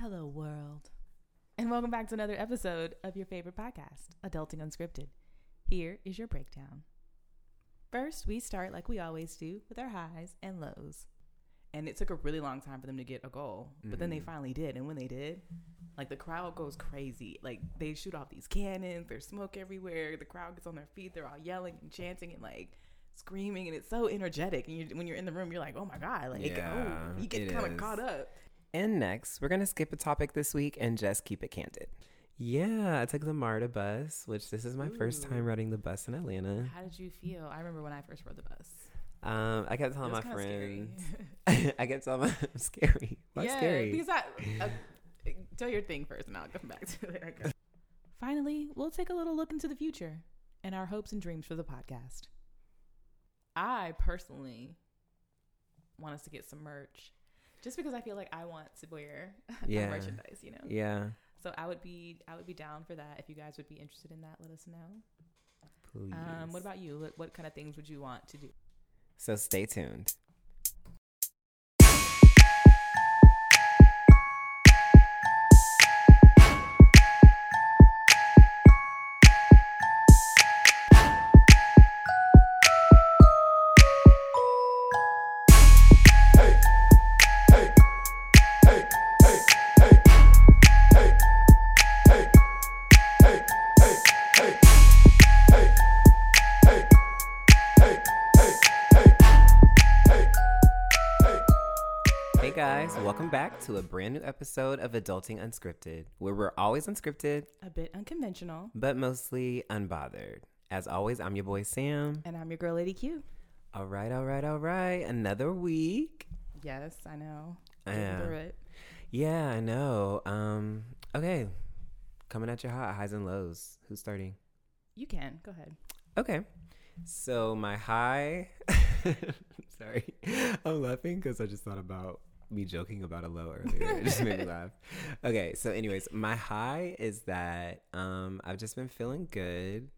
Hello, world. And welcome back to another episode of your favorite podcast, Adulting Unscripted. Here is your breakdown. First, we start like we always do with our highs and lows. And it took a really long time for them to get a goal, but then they Mhm. finally did. And when they did, like the crowd goes crazy. Like they shoot off these cannons, there's smoke everywhere. The crowd gets on their feet, they're all yelling and chanting and like screaming, and it's so energetic. And you, when you're in the room, you're like, oh my god, like Yeah, oh, you get kind of caught up. And next, we're gonna skip a topic this week and just keep it candid. Yeah, I took the MARTA bus, which this is my first time riding the bus in Atlanta. How did you feel? I remember when I first rode the bus. Um, I kept It telling my friends. I kept telling my scary. Why yeah, scary? because I uh, tell your thing first, and I'll come back to it. I guess. Finally, we'll take a little look into the future and our hopes and dreams for the podcast. I personally want us to get some merch, just because I feel like I want to wear Yeah. merchandise. You know, yeah, so I would be I would be down for that. If you guys would be interested in that, let us know. please. Um, what about you? What, what kind of things would you want to do? So stay tuned. Guys, welcome back to a brand new episode of Adulting Unscripted, where we're always unscripted, A bit unconventional, but mostly unbothered. As always, I'm your boy Sam. and I'm your girl, Lady Q. All right, all right, all right. Another week. Yes, I know. Yeah. Through it. Yeah, I know. Um, okay. Coming at your hot highs and lows. Who's starting? You can go ahead. Okay. So my high sorry. I'm laughing because I just thought about me joking about a low earlier. It just made me laugh. Okay, so anyways, my high is that um I've just been feeling good.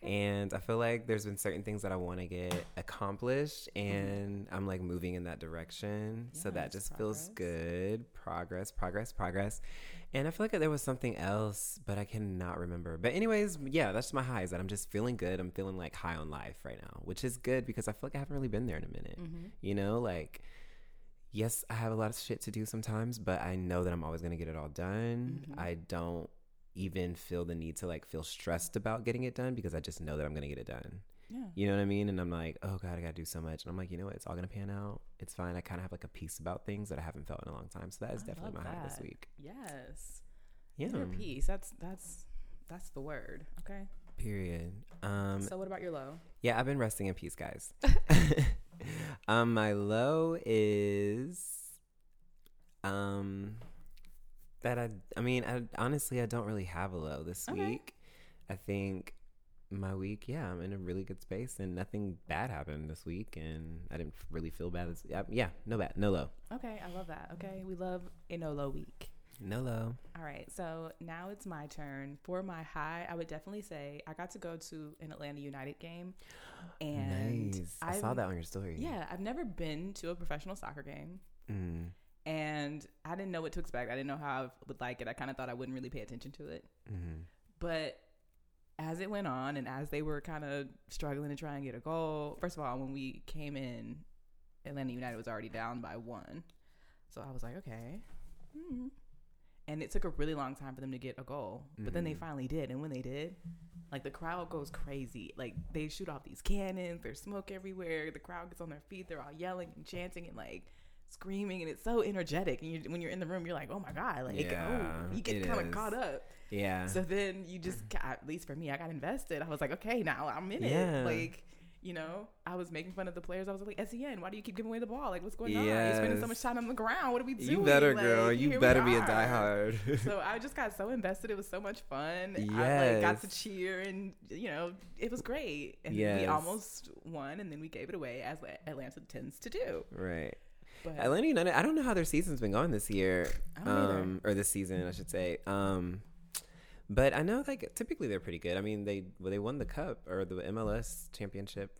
And I feel like there's been certain things that I want to get accomplished, and I'm like moving in that direction. so that just feels good. Progress, progress, progress. And I feel like there was something else, but I cannot remember. But, anyways, yeah, that's my highs that I'm just feeling good. I'm feeling like high on life right now, which is good because I feel like I haven't really been there in a minute. Mm-hmm. You know, like, yes, I have a lot of shit to do sometimes, but I know that I'm always going to get it all done. Mhm. I don't even feel the need to like feel stressed about getting it done because I just know that I'm going to get it done. Yeah. You know what I mean? And I'm like, oh God, I got to do so much. And I'm like, you know what? It's all going to pan out. It's fine. I kind of have like a peace about things that I haven't felt in a long time. So that is I definitely my high this week. Yes. Yeah. Peace. That's that's that's the word. Okay. Period. Um, so what about your low? yeah, I've been resting in peace, guys. um, my low is, um, that I, I mean, I honestly, I don't really have a low this Okay. week. I think my week, yeah, I'm in a really good space and nothing bad happened this week. And I didn't really feel bad. This, yeah, yeah, no bad, no low, Okay, I love that. Okay, we love a no low week. No low. All right, so now it's my turn. For my high, I would definitely say I got to go to an Atlanta United game, and nice. I saw that on your story. Yeah, I've never been to a professional soccer game, Mm, and I didn't know what to expect. I didn't know how I would like it. I kind of thought I wouldn't really pay attention to it, mm, but as it went on, and as they were kind of struggling to try and get a goal, first of all, when we came in, Atlanta United was already down by one, so I was like, okay. Hmm. And it took a really long time for them to get a goal, but then they Mhm. finally did. And when they did, like the crowd goes crazy. Like they shoot off these cannons, there's smoke everywhere. The crowd gets on their feet, they're all yelling and chanting and like screaming, and it's so energetic. And you, when you're in the room, you're like, oh my god, like Yeah, oh, you get kind of caught up. yeah. So then you just, at least for me, I got invested. I was like, okay, now I'm in Yeah. it. Like, you know, I was making fun of the players. I was like, Sen, why do you keep giving away the ball? Like, what's going on? You're spending so much time on the ground. What are we doing? you better, Like, girl. You better be a diehard. So I just got so invested. It was so much fun. I like got to cheer and you know, it was great. And we almost won and then we gave it away as Atlanta tends to do. right. But Atlanta United. I don't know how their season's been going this year, um, or this season, I should say. Um, but I know like typically they're pretty good. I mean, they well, they won the cup or the MLS championship.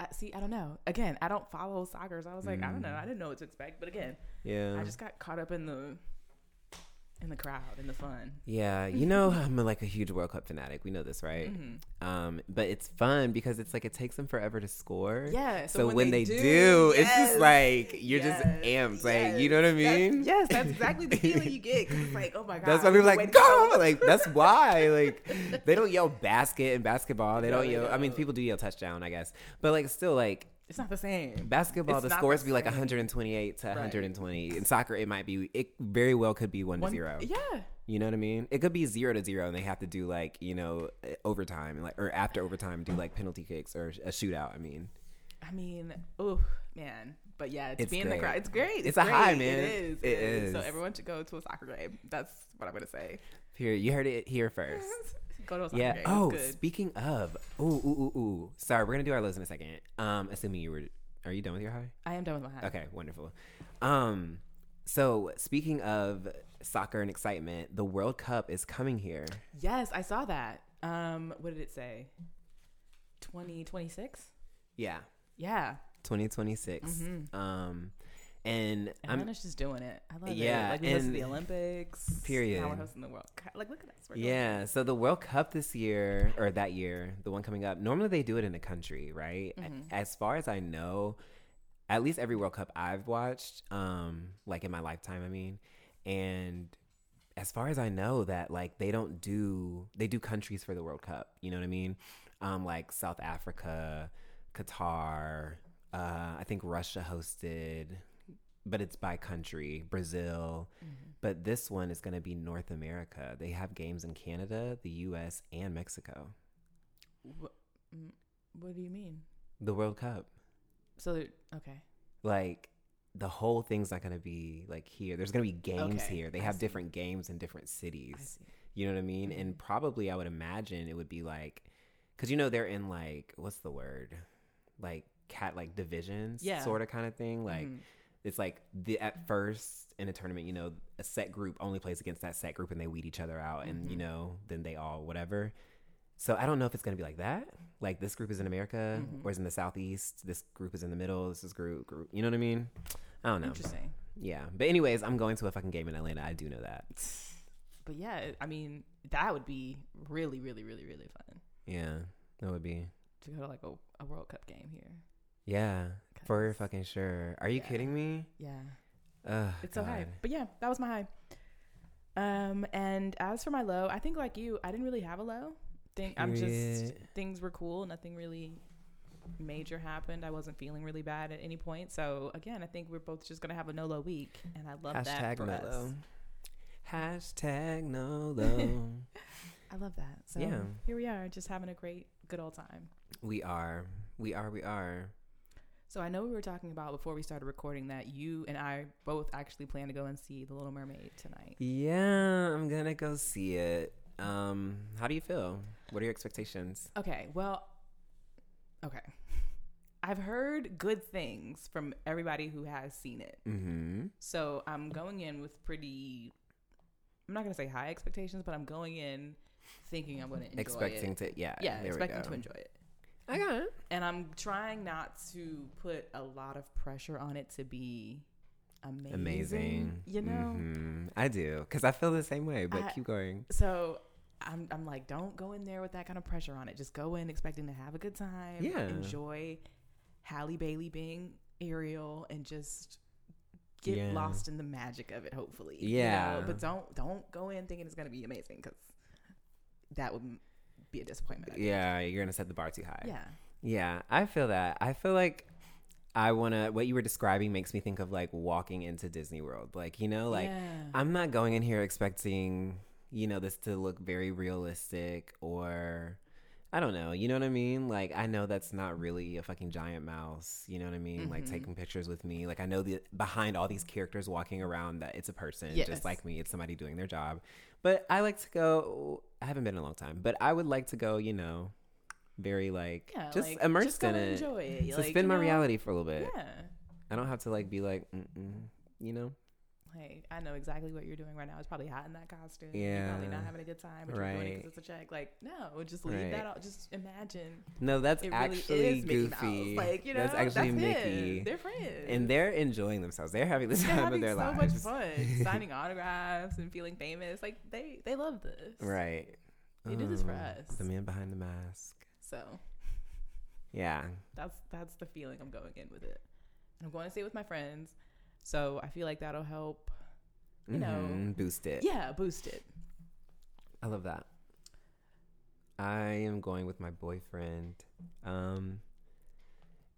I, see, I don't know. Again, I don't follow soccer. So I was like, I don't know. Mm. I didn't know what to expect. But again, Yeah, I just got caught up in the and the crowd and the fun. Yeah, you know I'm like a huge World Cup fanatic. We know this, right? Mhm. Um, but it's fun because it's like it takes them forever to score. Yeah. So, when, they, do, it's just like you're just yes, amped. Like you know what I That's- mean? yes, that's exactly the feeling you get. 'cause it's like, oh my god. That's why people are like waiting go. Like that's why. Like they don't yell basket in basketball. They No, don't they yell. I mean, people do yell touchdown, I guess. But like still, like It's not the same. basketball, It's the scores the be like 128 to Right. 120. In soccer, it might be. It very well could be one to One- zero. Yeah. You know what I mean? It could be zero to zero, and they have to do like you know uh, overtime, like or after overtime, do like penalty kicks or a shootout. I mean, I mean, oh man. But yeah, it's, It's being in the great. crowd. It's great. It's a great. high, man. It is. It So is. everyone should go to a soccer game. That's what I'm gonna say. here you heard it here first. go to Yeah. Oh, good. speaking of, ooh, ooh, ooh, ooh. Sorry, we're gonna do our lows in a second. Um, assuming you were, are you done with your high? I am done with my high. Okay, wonderful. Um, so speaking of soccer and excitement, the World Cup is coming here. Yes, I saw that. Um, what did it say? 2026? Yeah, Yeah. 2026. Mhm. Um, and I'm just doing it. I love Yeah, it. Like we hosted the Olympics. Period. Now we're hosting the World Cup. Like look at us. Yeah, so the World Cup this year or that year, the one coming up, normally they do it in a country, right? Mhm. As far as I know, at least every World Cup I've watched, um, like in my lifetime, I mean, and as far as I know, that like they don't do they do countries for the World Cup. You know what I mean? Um, like South Africa, Qatar. Uh, I think Russia hosted, but it's by country. Brazil. Mhm. But this one is going to be North America. They have games in Canada, the U.S., and Mexico. What, what do you mean? The World Cup, So okay. like the whole thing's not going to be like here. There's going to be games Okay, here. They I have see. different games in different cities. You know what I mean? And probably I would imagine it would be like, because you know they're in like what's the word, like cat like divisions, Yeah. sort of kind of thing. Like Mhm. It's like the at first in a tournament, you know, a set group only plays against that set group and they weed each other out, and you Mhm. know then they all whatever. So I don't know if it's gonna be like that. Like this group is in America, Mhm. or is in the southeast. This group is in the middle. This is group group. You know what I mean? I don't know. Interesting. Yeah, but anyways, I'm going to a fucking game in Atlanta. I do know that. But yeah, I mean, that would be really, really, really, really fun Yeah, that would be. to go to like a, a World Cup game here. Yeah, for 'Cause- fucking sure. Are you Yeah. kidding me? Yeah, Ugh, it's so high. But yeah, that was my high. Um, and as for my low, I think like you, I didn't really have a low. Think I'm just things were cool. Nothing really major happened. I wasn't feeling really bad at any point. So again, I think we're both just gonna have a no low week, and I love that Hashtag for no us. low. Hashtag no low. I love that. So Yeah. here we are, just having a great, good old time. we are. We are. We are. So I know we were talking about before we started recording that you and I both actually plan to go and see The Little Mermaid tonight. Yeah, I'm gonna go see it. Um, how do you feel? What are your expectations? Okay, well, okay. I've heard good things from everybody who has seen it. Mm-hmm. So I'm going in with pretty, I'm not going to say high expectations, but I'm going in thinking I'm going to enjoy Expecting it. Expecting to, yeah, yeah, expecting to enjoy it. I got it. And I'm trying not to put a lot of pressure on it to be amazing. Amazing. You know? Mhm. I do because I feel the same way. But I- keep going. So I'm, I'm like, don't go in there with that kind of pressure on it. Just go in expecting to have a good time. Yeah. Enjoy Halle Bailey being Ariel and just get Yeah. lost in the magic of it, hopefully. you Yeah. know? But don't don't go in thinking it's going to be amazing because that would be a disappointment. Yeah, you're gonna set the bar too high. Yeah. Yeah, I feel that. I feel like I wanna. What you were describing makes me think of like walking into Disney World. Like you know, like yeah. I'm not going in here expecting you know this to look very realistic or I don't know. You know what I mean? Like I know that's not really a fucking giant mouse. You know what I mean? Like Mhm. taking pictures with me. Like I know the behind all these characters walking around that it's a person Yes. just like me. It's somebody doing their job. But I like to go. I haven't been in a long time, but I would like to go. You know, very like yeah, just like, immersed just in it. Enjoy it. Like, Suspend you my know, reality for a little bit. Yeah. I don't have to like be like, you know. Hey, I know exactly what you're doing right now. It's probably hot in that costume. You're Yeah. probably not having a good time, but you're doing it because it's a check. Like, no, just leave Right. that out. Just imagine No, that's really actually Mickey goofy. Like, you know, that's actually it. Mickey. They're friends. And they're enjoying themselves. They're having the They're time of having their so lives. much fun signing autographs and feeling famous. Like they they love this. Right. They do this for Oh, us. The man behind the mask. So Yeah. that's that's the feeling I'm going in with it. And I'm going to stay with my friends. So I feel like that'll help. You know, Mhm, boost it. Yeah, boost it. I love that. I am going with my boyfriend. Um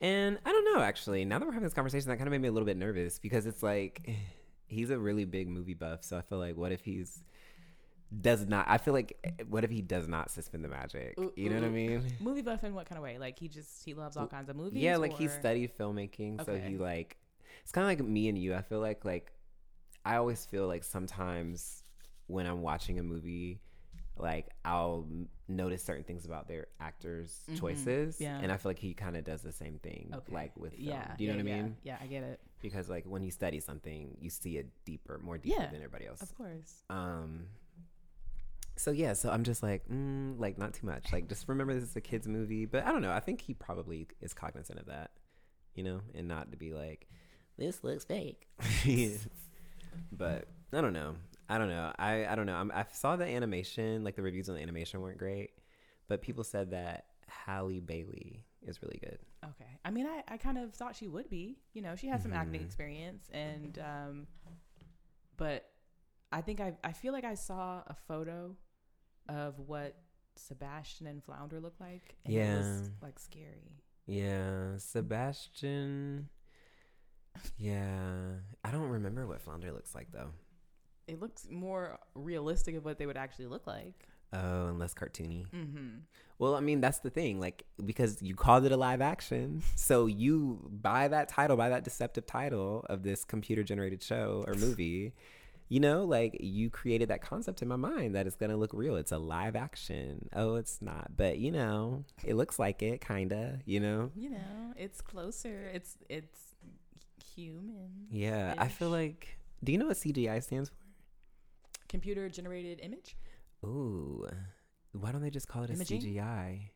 and I don't know actually. Now that we're having this conversation that kind of made me a little bit nervous because it's like he's a really big movie buff, so I feel like what if he's does not I feel like eh, what if he does not suspend the magic? Ooh, You know what I mean? Movie buff in what kind of way? Like he just he loves all kinds of movies. Yeah, like he studied filmmaking, so he like it's kind of like me and you. I feel like like I always feel like sometimes when I'm watching a movie, like I'll notice certain things about their actors' Mhm, choices, yeah. and I feel like he kind of does the same thing, Okay. like with film. Yeah. Do you know yeah, what I yeah. mean? Yeah, I get it. Because like when you study something, you see it deeper, more deeper Yeah, than everybody else. Of course. Um. So yeah, so I'm just like, mm, like not too much. Like just remember this is a kids movie, but I don't know. I think he probably is cognizant of that, you know, and not to be like, this looks fake. but I don't know. I don't know. I I don't know. I'm, I saw the animation, like the reviews on the animation weren't great, but people said that Halle Bailey is really good. Okay. I mean, I, I kind of thought she would be. You know, she has some acting Mhm. experience, and um, but I think I I feel like I saw a photo of what Sebastian and Flounder look like, and it was Yeah. like scary. Yeah, Sebastian. Yeah, I don't remember what Flounder looks like though. It looks more realistic of what they would actually look like. Oh, and less cartoony. Mm-hmm. Well, I mean, that's the thing. Like, because you called it a live action. So you buy that title, buy that deceptive title of this computer generated show or movie. You know, like you created that concept in my mind that it's going to look real. It's a live action. Oh, it's not. But, you know, it looks like it, kind of, you know? You know, it's closer. It's it's human. Yeah. I feel like, do you know what CGI stands for? Computer generated image. Ooh, why don't they just call it a Imaging? CGI?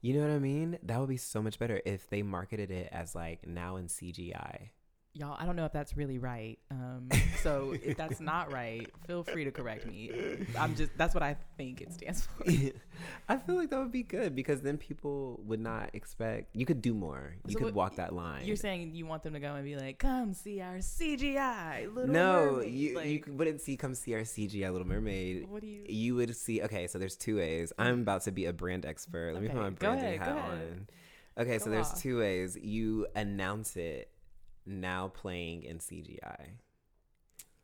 You know what I mean? That would be so much better if they marketed it as like now in CGI. Y'all, I don't know if that's really right. Um, so if that's not right, feel free to correct me. I'm just that's what I think it stands for. I feel like that would be good because then people would not expect. You could do more. You So could what- walk that line. You're saying you want them to go and be like, "Come see our CGI Little no, Mermaid." you like, you wouldn't see come see our CGI Little Mermaid. What do you? You would see. Okay, so there's two ways. I'm about to be a brand expert. Let me put Okay, my branding ahead, hat on. Okay, so there's off. two ways. You announce it now playing in CGI.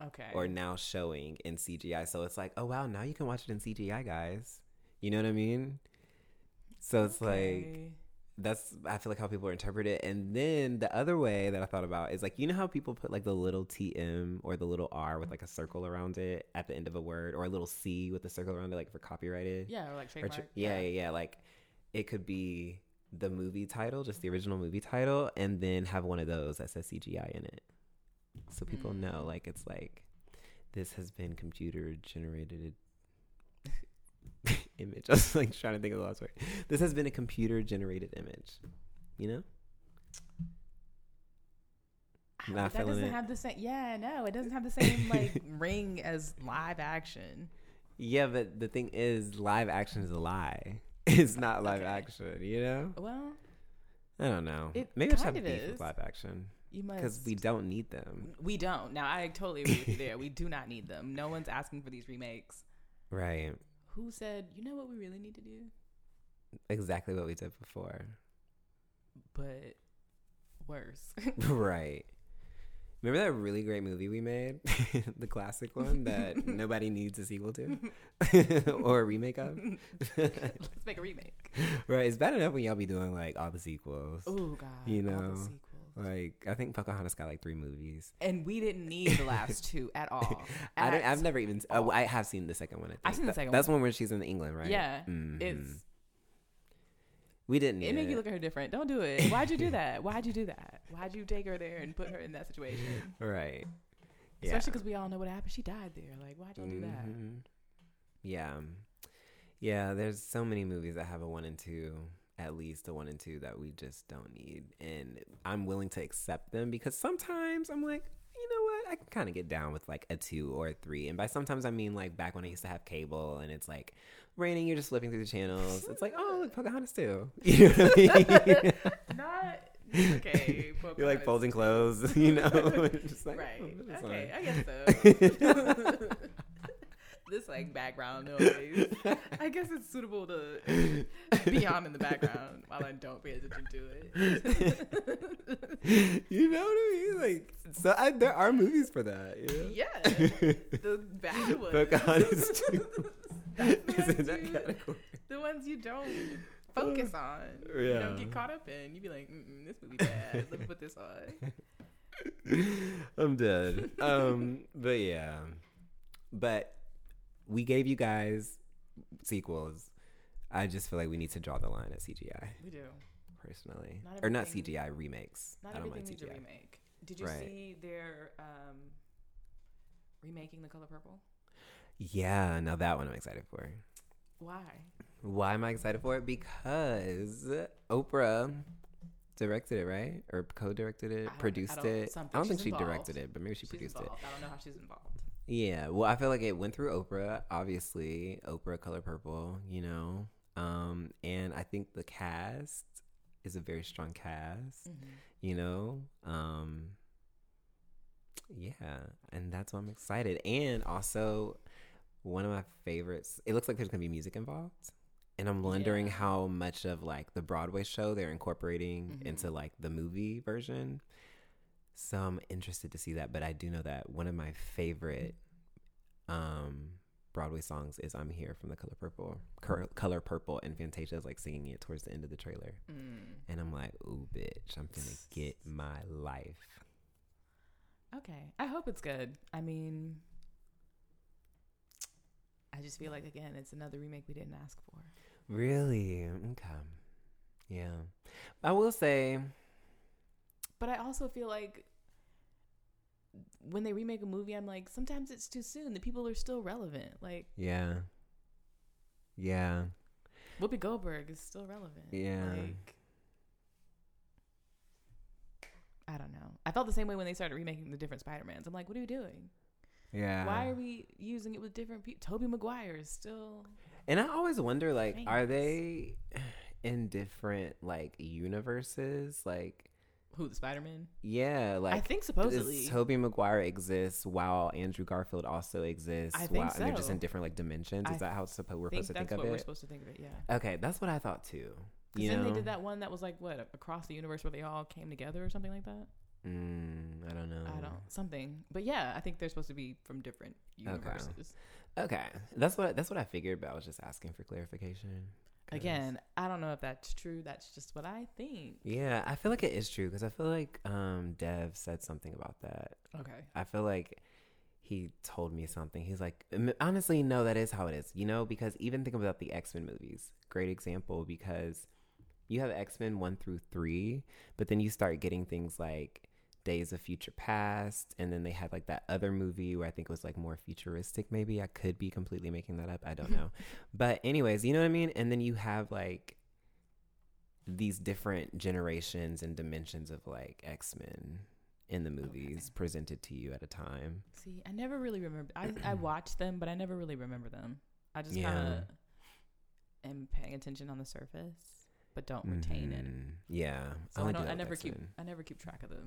Okay. or now showing in CGI. So it's like, oh wow, now you can watch it in CGI, guys. You know what I mean? So it's like that's I feel like how people interpret it. And then the other way that I thought about is like you know how people put like the little TM or the little R with like a circle around it at the end of a word or a little C with a circle around it like for copyrighted. yeah, or like Or trademark. tr- yeah, yeah, yeah. Like it could be the movie title, just the original movie title, and then have one of those that says CGI in it. So people know Mm. like it's like this has been computer generated image. I was like trying to think of the last word. This has been a computer generated image. You know? Ah, Not that feeling doesn't it. have the same. Yeah, no, it doesn't have the same like ring as live action. Yeah, but the thing is live action is a lie. It's not live Okay. action, you know? Well, I don't know. It Maybe I should have beef of with live action. you must Because we don't need them. We don't. Now I totally agree with you there. We do not need them. No one's asking for these remakes. Right. Who said, you know what we really need to do? Exactly what we did before. But worse. right. Remember that really great movie we made? the classic one that nobody needs a sequel to? or a remake of? Let's make a remake. right. It's bad enough when y'all be doing like all the sequels. Oh God. You all the know, sequels. Like, I think Pocahontas got like three movies. And we didn't need the last two at all. I don't, At I've never even. Oh, I have seen the second one. I. I've seen the That- second That's one where she's in England, right? Yeah, Mhm. It's We didn't. it it. you look at her different. Don't do it. Why'd you do that? Why'd you do that? Why'd you take her there and put her in that situation? Right. Yeah. Especially because we all know what happened. She died there. Like, why'd y'all do that? Mhm. Yeah. Yeah, there's so many movies that have a one and two, at least a one and two that we just don't need. And I'm willing to accept them because sometimes I'm like, you know what? I can kind of get down with like a two or a three. And by sometimes I mean like back when I used to have cable and it's like raining, you're just flipping through the channels. It's like, oh, look, Pocahontas too. You know what I mean? Not okay. You're like folding too. clothes, you know? Just like, right. oh, okay. I guess so. This like background noise. I guess it's suitable to be on in the background while I don't pay attention to it. you know what I mean? Like, so I, there are movies for that. You know? yeah, the bad ones. Pocahontas too. Is in ones that you- category. the ones you don't focus on. You don't get caught up in. You'd be like, this movie bad. Let me put this on. I'm dead. Um, but yeah, but we gave you guys sequels. I just feel like we need to draw the line at CGI We do. personally, Not or not CGI remakes. Not I don't mind CGI. remake. Did you Right. see their um, remaking The Color Purple? Yeah, now that one I'm excited for. Why? Why am I excited for it? Because Oprah directed it, right? Or co-directed it, I produced it. I don't think she involved. directed it, but maybe she she's produced it. I don't know how she's involved. Yeah, well, I feel like it went through Oprah, obviously. Oprah, Color Purple, you know. Um, and I think the cast is a very strong cast, Mm-hmm. you know. Um, yeah, and that's why I'm excited. And also, one of my favorites. It looks like there's gonna be music involved, and I'm wondering Yeah. how much of like the Broadway show they're incorporating Mhm. into like the movie version. So I'm interested to see that. But I do know that one of my favorite um Broadway songs is "I'm Here" from the Color Purple. Cur- Color Purple and Fantasia is like singing it towards the end of the trailer, Mm. and I'm like, "Ooh, bitch, I'm gonna get my life." Okay, I hope it's good. I mean, I just feel like again, it's another remake we didn't ask for. Really? Okay. Yeah. I will say, But I also feel like when they remake a movie, I'm like, sometimes it's too soon. The people are still relevant. Like yeah. Yeah. Whoopi Goldberg is still relevant. Yeah. Like, I don't know. I felt the same way when they started remaking the different Spider Mans. I'm like, what are you doing? Yeah. Why are we using it with different people? Tobey Maguire is still. And I always wonder, like, are they in different like universes? Like, Who the Spider Man? yeah, like I think supposedly. Tobey Maguire exists while Andrew Garfield also exists. I think while, And they're just in different like dimensions. Is I that how it's supposed we're supposed to think of what we're it? supposed to think of it. Yeah. Okay, that's what I thought too. You then know, they did that one that was like what across the universe where they all came together or something like that. Mm, I don't know. I don't something, but yeah, I think they're supposed to be from different universes. Okay, that's what that's what I figured, but I was just asking for clarification. Again, I don't know if that's true. That's just what I think. yeah, I feel like it is true because I feel like um Dev said something about that. Okay. I feel like he told me something. He's like, honestly, no, that is how it is. You know, because even think about the X Men movies. Great example because you have X Men one through three, but then you start getting things like Days of Future Past, and then they had like that other movie where I think it was like more futuristic. Maybe I could be completely making that up. I don't know. but anyways, you know what I mean. And then you have like these different generations and dimensions of like X Men in the movies presented to you at a time. See, I never really remember. I I watched them, but I never really remember them. I just Yeah. kind of am paying attention on the surface, but don't retain it. Mhm. Yeah, So I don't. I never keep. I never keep track of the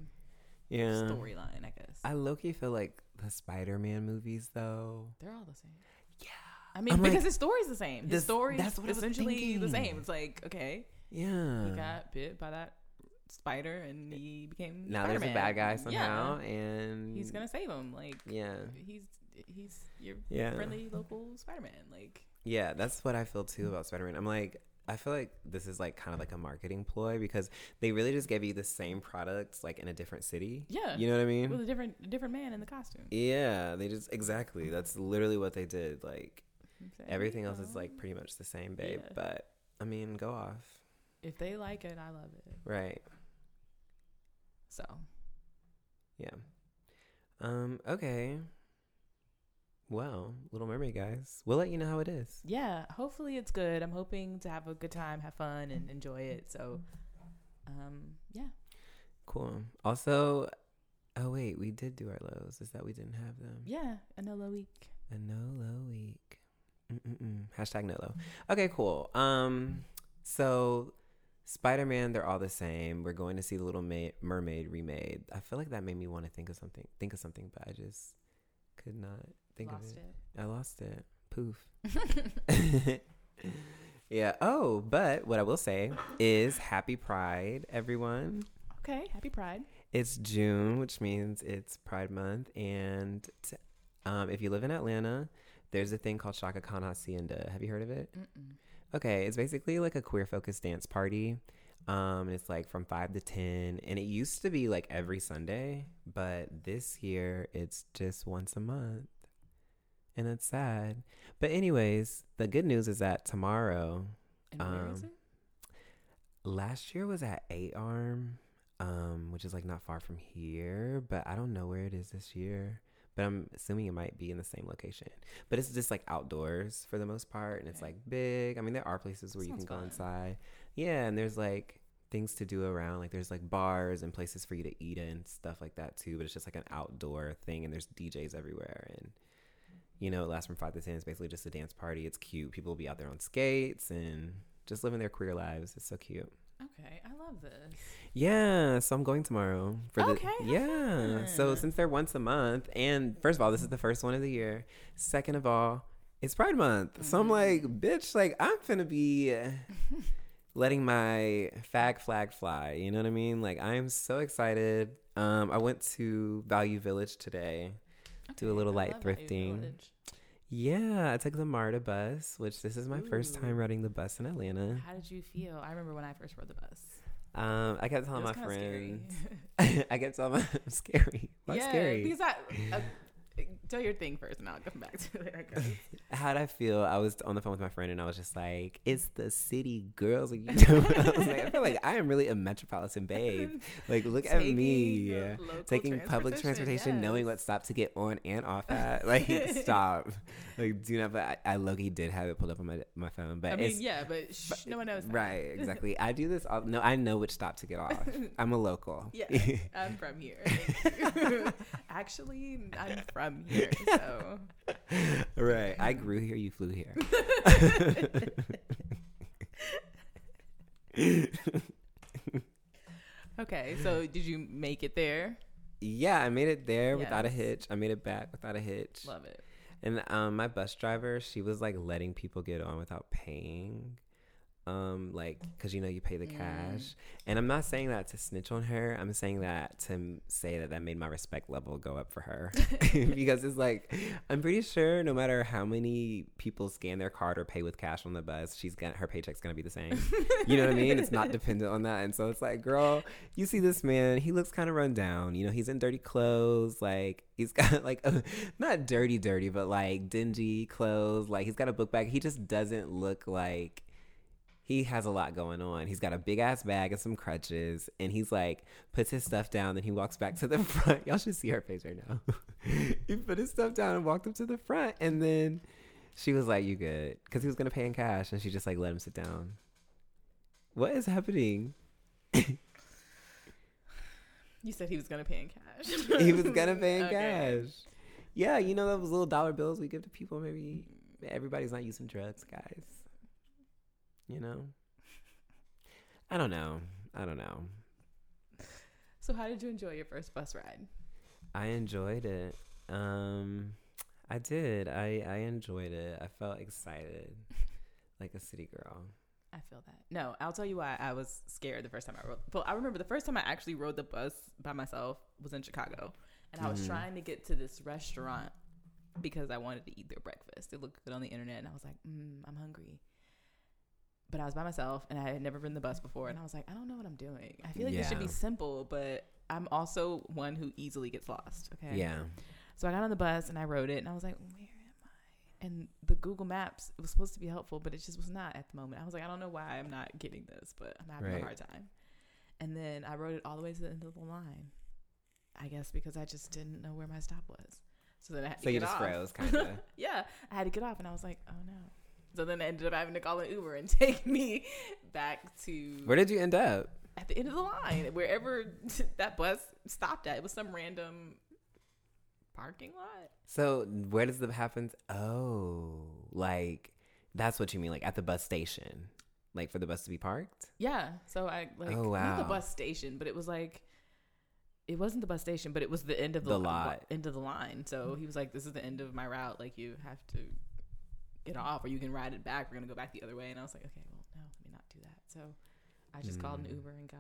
Yeah, storyline. I guess I low key feel like the Spider Man movies though. they're all the same. Yeah, I mean, I'm like, because his story's the same. His this- story's that's what essentially the same. It's like okay, yeah. he got bit by that spider and he became now there's a bad guy Yeah. somehow, and He's gonna save him. Like Yeah, he's he's your yeah, friendly local Spider-Man. Like yeah. That's what I feel too about Spider Man. I'm like. I feel like this is like kind of like a marketing ploy because they really just gave you the same products like in a different city. yeah, You know what I mean? with a different different man in the costume. Yeah, they just exactly. That's literally what they did. Like everything else is um, like pretty much the same, babe. Yeah. But I mean, go off. if they like it, I love it. Right. So Yeah. Um, okay. Well, Little Mermaid guys, we'll let you know how it is. Yeah, hopefully it's good. I'm hoping to have a good time, have fun, and enjoy it. So, um, yeah. Cool. Also, oh wait, we did do our lows. Is that we didn't have them? Yeah, a no low week. A no low week. Mm-mm-mm. Hashtag Nolo. Okay, cool. Um, so Spider Man, they're all the same. We're going to see the Little Ma- Mermaid remade. I feel like that made me want to think of something. Think of something, but I just could not think Lost of it. it. I lost it. Poof. yeah. Oh, but what I will say is Happy Pride, everyone. Okay, happy Pride. It's June, which means it's Pride Month, and t- um, if you live in Atlanta, there's a thing called Shaka Khan Hacienda. Have you heard of it? Mm-mm. Okay, it's basically like a queer focused dance party. Um, and it's like from five to ten, and it used to be like every Sunday, but this year it's just once a month, and it's sad. But anyways, the good news is that tomorrow, And where is Um, last year was at Eight Arm, um, which is like not far from here, but I don't know where it is this year. But I'm assuming it might be in the same location. But it's just like outdoors for the most part, and it's like big. I mean, there are places where you Sounds can go fun. inside. Yeah, and there's like things to do around. Like there's like bars and places for you to eat and stuff like that too. But it's just like an outdoor thing, and there's DJs everywhere, and you know, it lasts from five to ten. It's basically just a dance party. It's cute. People will be out there on skates and just living their queer lives. It's so cute. Okay, I love this. Yeah, so I'm going tomorrow for Okay, the yeah. So since they're once a month, and first of all, this is the first one of the year. Second of all, it's Pride Month, so I'm Mhm. like, bitch, like I'm gonna be letting my fag flag fly. You know what I mean? Like I am so excited. Um, I went to Value Village today. Do a little I light thrifting. Yeah, I took the MARTA bus, which this is my first time riding the bus in Atlanta. How did you feel? I remember when I first rode the bus. Um, I kept telling my friends. I kept telling my scary. Why yeah, scary? because I uh, tell your thing first, and I'll come back to it. I guess. How'd I feel? I was on the phone with my friend and I was just like, "It's the city girls." Like, you know? I was like, I feel like I am really a metropolitan babe. Like, look at me taking public transportation, knowing what stop to get on and off at. Like, stop. Like, do you know? But I, I Loki did have it pulled up on my my phone, but I mean, it's yeah, but shh, no one knows. that. right. Exactly. I do this. All, no, I know which stop to get off. I'm a local. Yeah, I'm from here. Actually, I'm from here, so right. I grew here. You flew here. okay. So, did you make it there? Yeah, I made it there without a hitch. I made it back without a hitch. Love it. And um, my bus driver, she was like letting people get on without paying. Um, like, cause you know you pay the Mm. cash, and I'm not saying that to snitch on her. I'm saying that to m- say that that made my respect level go up for her, because it's like I'm pretty sure no matter how many people scan their card or pay with cash on the bus, she's gonna her paycheck's gonna be the same. You know what I mean? It's not dependent on that, and so it's like, girl, you see this man, he looks kind of run down. You know, he's in dirty clothes, like he's got like a, not dirty, dirty, but like dingy clothes. Like he's got a book bag. He just doesn't look like he has a lot going on. He's got a big ass bag and some crutches, and he's like puts his stuff down. Then he walks back to the front. Y'all should see her face right now. he put his stuff down and walked up to the front, and then she was like, "You good?" Because he was gonna pay in cash, and she just like let him sit down. What is happening? You said he was gonna pay in cash. he was gonna pay in Okay. cash. Yeah, you know those little dollar bills we give to people. Maybe everybody's not using drugs, guys. You know. I don't know. I don't know. So, how did you enjoy your first bus ride? I enjoyed it. Um, I did. I I enjoyed it. I felt excited, like a city girl. I feel that. No, I'll tell you why I was scared the first time I rode. Well, I remember the first time I actually rode the bus by myself was in Chicago, and I was Mhm. trying to get to this restaurant because I wanted to eat their breakfast. It looked good on the internet, and I was like, mm, I'm hungry. But I was by myself, and I had never ridden the bus before, and I was like, I don't know what I'm doing. I feel like this should be simple, but I'm also one who easily gets lost. Okay. Yeah. So I got on the bus and I rode it, and I was like, "Where am I?" And the Google Maps was supposed to be helpful, but it just was not at the moment. I was like, "I don't know why I'm not getting this, but I'm having Right. a hard time." And then I rode it all the way to the end of the line, I guess because I just didn't know where my stop was. So then I had to get off. So you just froze, kind of. yeah, I had to get off, and I was like, oh no. So then I ended up having to call an Uber and take me back to Where did you end up? at the end of the line, wherever that bus stopped at. It was some random parking lot. So where does the happens? Oh, like that's what you mean, like at the bus station, like for the bus to be parked. Yeah. So I like Oh, not the bus station, but it was like it wasn't the bus station, but it was the end of the, The lot. End of the line. So he was like, "This is the end of my route. Like you have to get off, or you can ride it back. We're gonna go back the other way." And I was like, "Okay, well, no, let me not do that." So I just called an Mm. Uber and got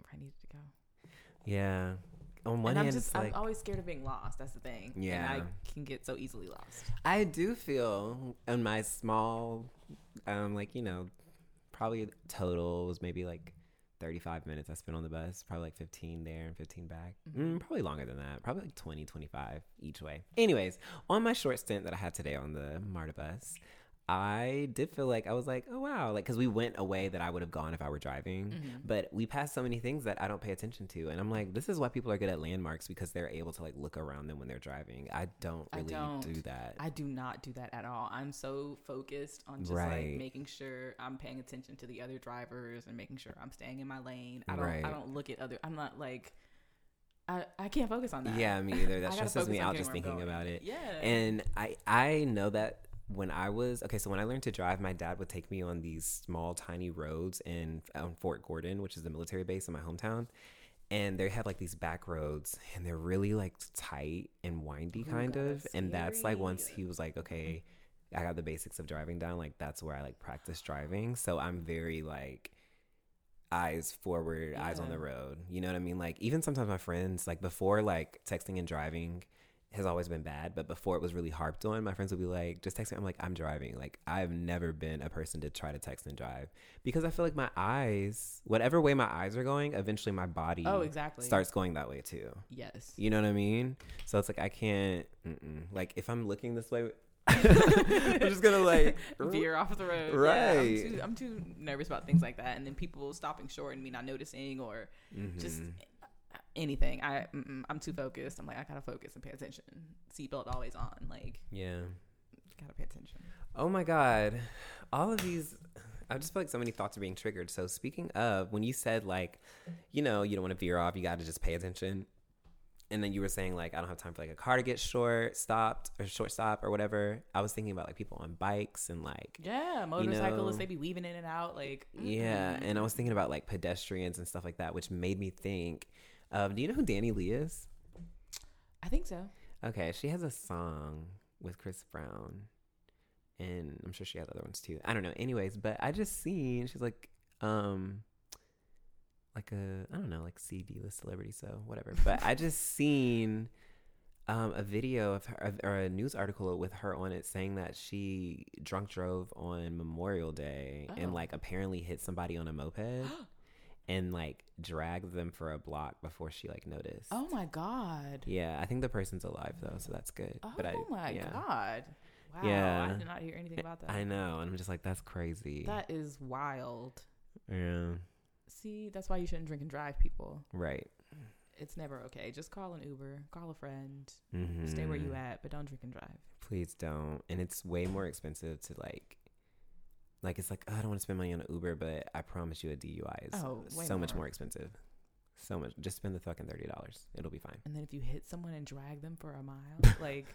where I needed to go. Yeah. On one and I'm just like I'm always scared of being lost. That's the thing. Yeah. And I can get so easily lost. I do feel in my small, um, like you know, probably total was maybe like 35 minutes I spent on the bus, probably like 15 there and 15 back. Mhm. Mm, probably longer than that, probably like 20, 25 each way. Anyways, on my short stint that I had today on the MARTA bus, I did feel like I was like, oh wow, like because we went a way that I would have gone if I were driving. Mhm. But we passed so many things that I don't pay attention to, and I'm like, this is why people are good at landmarks because they're able to like look around them when they're driving. I don't I really don't. do that. I do not do that at all. I'm so focused on just Right. like making sure I'm paying attention to the other drivers and making sure I'm staying in my lane. I don't Right. I don't look at other I'm not like I, I can't focus on that. Yeah, me either. That stresses me out just thinking about it. Yeah. And I I know that when I was okay, so when I learned to drive, my dad would take me on these small, tiny roads in um, Fort Gordon, which is the military base in my hometown. And they have like these back roads, and they're really like tight and windy, Ooh, kind God, of. that's And that's like once he was like, okay, I got the basics of driving down. Like that's where I like practice driving. So I'm very like eyes forward, eyes on the road. You know what I mean? Like even sometimes my friends, like before like texting and driving has always been bad, but before it was really harped on, my friends would be like, just text me. I'm like, I'm driving. Like I've never been a person to try to text and drive because I feel like my eyes, whatever way my eyes are going, eventually my body oh, exactly. starts going that way too. Yes. You know what I mean? So it's like I can't. Like if I'm looking this way, I'm just gonna like veer off the road. Yeah, Right. I'm, too, I'm too nervous about things like that, and then people stopping short and me not noticing, or just Mhm. Anything. I I'm too focused. I'm like I gotta focus and pay attention. Seatbelt always on. Like yeah. gotta pay attention. Oh my god. All of these I just feel like so many thoughts are being triggered. So speaking of, when you said like, you know, you don't want to veer off, you got to just pay attention. And then you were saying like, I don't have time for like a car to get short stopped or short stop or whatever. I was thinking about like people on bikes and like, Yeah, motorcyclists know- they be weaving in and out. Like yeah. mm-mm. And I was thinking about like pedestrians and stuff like that, which made me think of, do you know who DaniLeigh is? I think so. Okay, she has a song with Chris Brown, and I'm sure she has other ones too. I don't know. Anyways, but I just seen she's like, um, like a I don't know, like CD list celebrity, so whatever. But I just seen um a video of her or a news article with her on it saying that she drunk drove on Memorial Day and Oh. like apparently hit somebody on a moped and like dragged them for a block before she like noticed. Oh my god. Yeah, I think the person's alive though, so that's good. Oh but I, my yeah, god. Wow. Yeah. I did not hear anything about that. I know, and I'm just like, that's crazy. That is wild. yeah, See, that's why you shouldn't drink and drive, people. right. It's never okay. Just call an Uber, call a friend, Mm-hmm. stay where you at, but don't drink and drive. Please don't. And it's way more expensive to like, like it's like oh, I don't want to spend money on an Uber, but I promise you a DUI is Oh, so much more. more expensive. So much. Just spend the fucking thirty dollars. It'll be fine. And then if you hit someone and drag them for a mile, like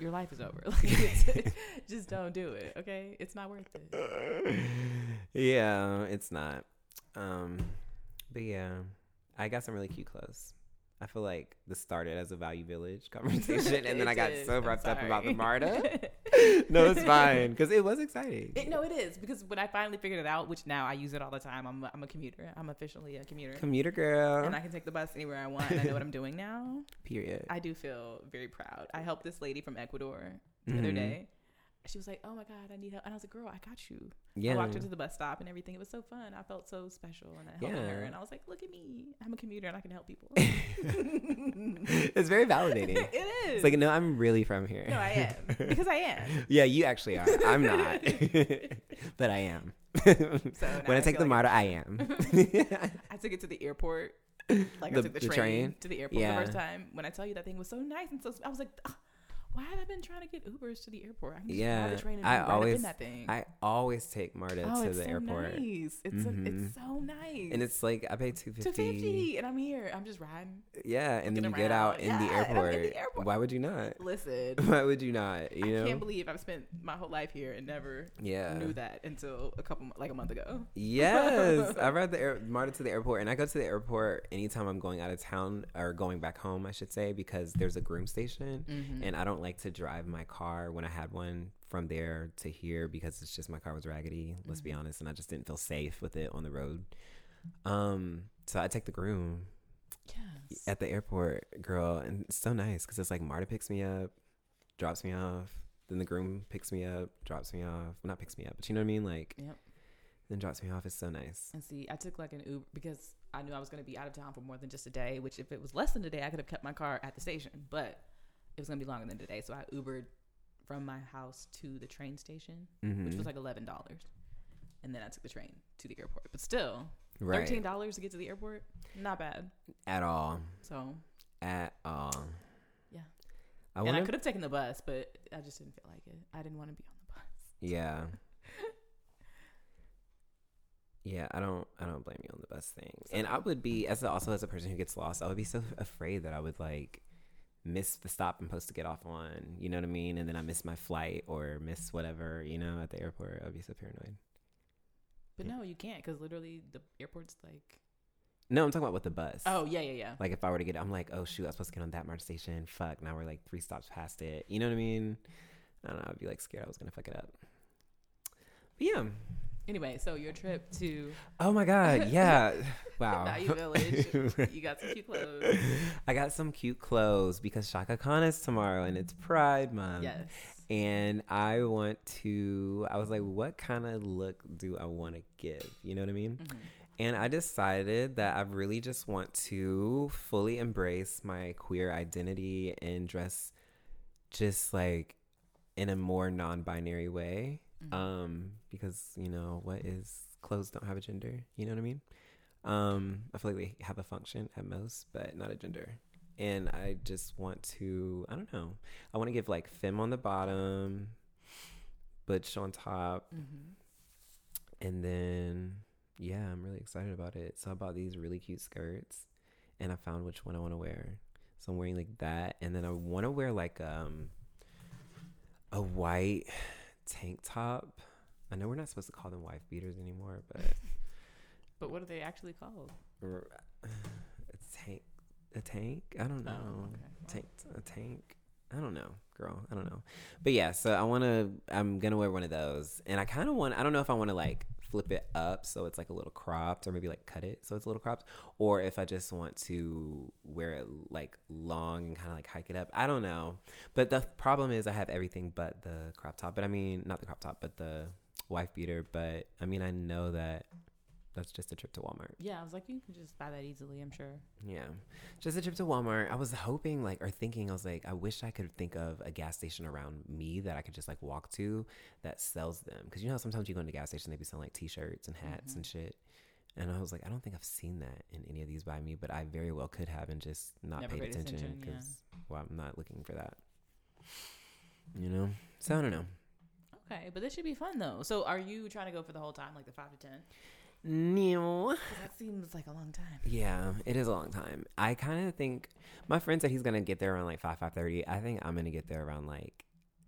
your life is over. Like just don't do it, okay? It's not worth it. yeah, it's not. Um, but yeah, I got some really cute clothes. I feel like this started as a Value Village conversation, and then I got did. so wrapped up about the. MARTA. no, it's fine because it was exciting. It, no, it is because when I finally figured it out, which now I use it all the time. I'm a, I'm a commuter. I'm officially a commuter, Commuter girl. and I can take the bus anywhere I want. And I know what I'm doing now. Period. I do feel very proud. I helped this lady from Ecuador the other Mhm. day. She was like, "Oh my god, I need help," and I was like, "Girl, I got you." Yeah. I walked her to the bus stop and everything. It was so fun. I felt so special, and I helped her. And I was like, "Look at me! I'm a commuter, and I can help people." it's very validating. it is. It's like, no, I'm really from here. no, I am because I am. yeah, you actually are. I'm not. but I am. So when I take the like- MARTA, I am. I took it to the airport like The- I took the, the train, train? to the airport Yeah. the first time. When I tell you that thing was so nice and so, I was like, "Ugh, why have I been trying to get Ubers to the airport? I can just Yeah, the train and I be right up always- that thing. I always take Marta oh, to the so airport. nice. It's a, Mhm. it's so nice. And it's like I pay two two fifty. fifty, and I'm here. I'm just riding. Yeah, and then you Looking get out in the Yeah, I'm airport. in the airport. Why would you not? Listen, Why would you not? You I know? can't believe I've spent my whole life here and never yeah. knew that until a couple like a month ago. Yes, I ride the air, Marta to the airport, and I go to the airport anytime I'm going out of town or going back home, I should say, because there's a groom station, Mm-hmm. and I don't like to drive my car when I had one from there to here because it's just my car was raggedy. Let's be Mhm. honest, and I just didn't feel safe with it on the road. Um, so I take the Groome yes. at the airport, girl, and it's so nice because it's like Marta picks me up, drops me off, then the Groome picks me up, drops me off. Well, not picks me up, but you know what I mean, like. Yep. Then drops me off. It's so nice. And see, I took like an Uber because I knew I was going to be out of town for more than just a day. Which, if it was less than a day, I could have kept my car at the station. But it was going to be longer than today, so I Ubered from my house to the train station, Mm-hmm. which was like eleven dollars, and then I took the train to the airport. But still, right. thirteen dollars to get to the airport, not bad. At all. So, At all. Yeah. I and I could have taken the bus, but I just didn't feel like it. I didn't want to be on the bus. Yeah. Yeah, I don't. I don't blame you on the bus thing. And I would be, as a, also as a person who gets lost, I would be so afraid that I would like miss the stop I'm supposed to get off on. You know what I mean? And then I miss my flight or miss whatever. You know, at the airport, I'd be so paranoid. But Yeah. no, you can't because literally the airport's like. No, I'm talking about with the bus. Oh yeah, yeah, yeah. Like if I were to get, I'm like, oh shoot, I was supposed to get on that MARTA station. Fuck, now we're like three stops past it. You know what I mean? I don't know. I'd be like scared I was gonna fuck it up. But yeah. Anyway, so your trip to Oh my god. Yeah. Wow. Village, you got some cute clothes. I got some cute clothes because Chaka Khan is tomorrow and it's Pride Month. Yes. And I want to. I was like, what kind of look do I want to give? You know what I mean? Mhm. And I decided that I really just want to fully embrace my queer identity and dress just like in a more non binary way. Mhm. Um, because, you know, what is clothes don't have a gender. You know what I mean? Um, I feel like they have a function at most, but not a gender. And I just want to, I don't know, I want to give like femme on the bottom, butch on top, Mhm. and then, yeah, I'm really excited about it. So I bought these really cute skirts and I found which one I want to wear. So I'm wearing like that. And then I want to wear like um a white tank top. I know we're not supposed to call them wife beaters anymore, but But what are they actually called? a tank, a tank. I don't oh, know. Oh, okay. Tank, a tank. I don't know, girl. I don't know. But yeah, so I want to. I'm gonna wear one of those, and I kind of want. I don't know if I want to like flip it up so it's like a little cropped, or maybe like cut it so it's a little cropped, or if I just want to wear it like long and kind of like hike it up. I don't know. But the problem is I have everything but the crop top. But I mean, not the crop top, but the wife beater. But I mean, I know that that's just a trip to Walmart. Yeah, I was like, you can just buy that easily. I'm sure. Yeah. Just a trip to Walmart. I was hoping, like, or thinking, I was like, I wish I could think of a gas station around me that I could just, like, walk to that sells them. Because you know sometimes you go into gas station, they be selling, like, t shirts and hats Mhm. and shit. And I was like, I don't think I've seen that in any of these by me, but I very well could have and just not Never paid attention attention, yeah. because, well, I'm not looking for that. You know? So I don't know. Okay, but this should be fun though. So, are you trying to go for the whole time, like the five to ten? No. that seems like a long time. Yeah, it is a long time. I kind of think my friend said he's gonna get there around like five five thirty. I think I'm gonna get there around like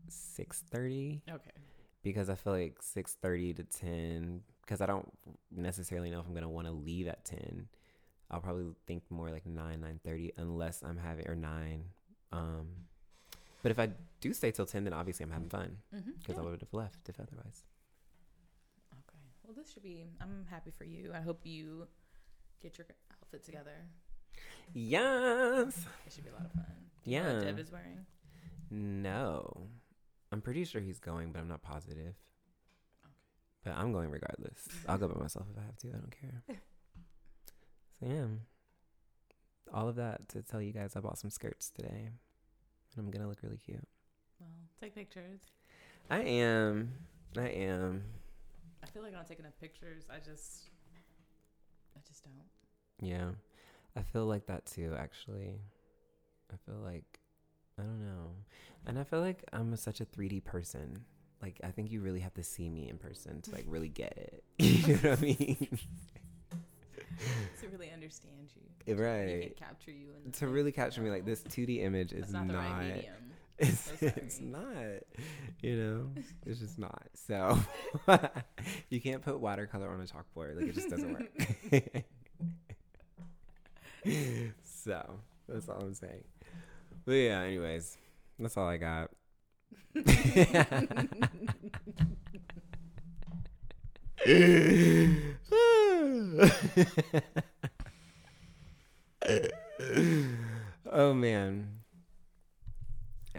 six thirty Okay. because I feel like six thirty to ten because I don't necessarily know if I'm gonna want to leave at ten. I'll probably think more like nine nine thirty unless I'm having or nine. Um, but if I do stay till ten, then obviously I'm having fun Mm-hmm. because I would have left if otherwise. Well, this should be. I'm happy for you. I hope you get your outfit together. Yes. It should be a lot of fun. Do you know Yeah. Dev is wearing. No. I'm pretty sure he's going, but I'm not positive. Okay. But I'm going regardless. I'll go by myself if I have to. I don't care. So yeah. All of that to tell you guys I bought some skirts today. And I'm gonna look really cute. Well, take pictures. I am. I am. I feel like I don't take enough pictures. I just, I just don't. Yeah. I feel like that too, actually. I feel like I don't know. And I feel like I'm such a 3D person. Like I think you really have to see me in person to like really get it. you know what I mean? to really understand you. Eh, You right. capture you To really capture me like this 2D image is not, not, the right medium. It's, So it's not. You know? It's just not. So you can't put watercolor on a chalkboard. Like it just doesn't work. so that's all I'm saying. But yeah, anyways, that's all I got. oh man.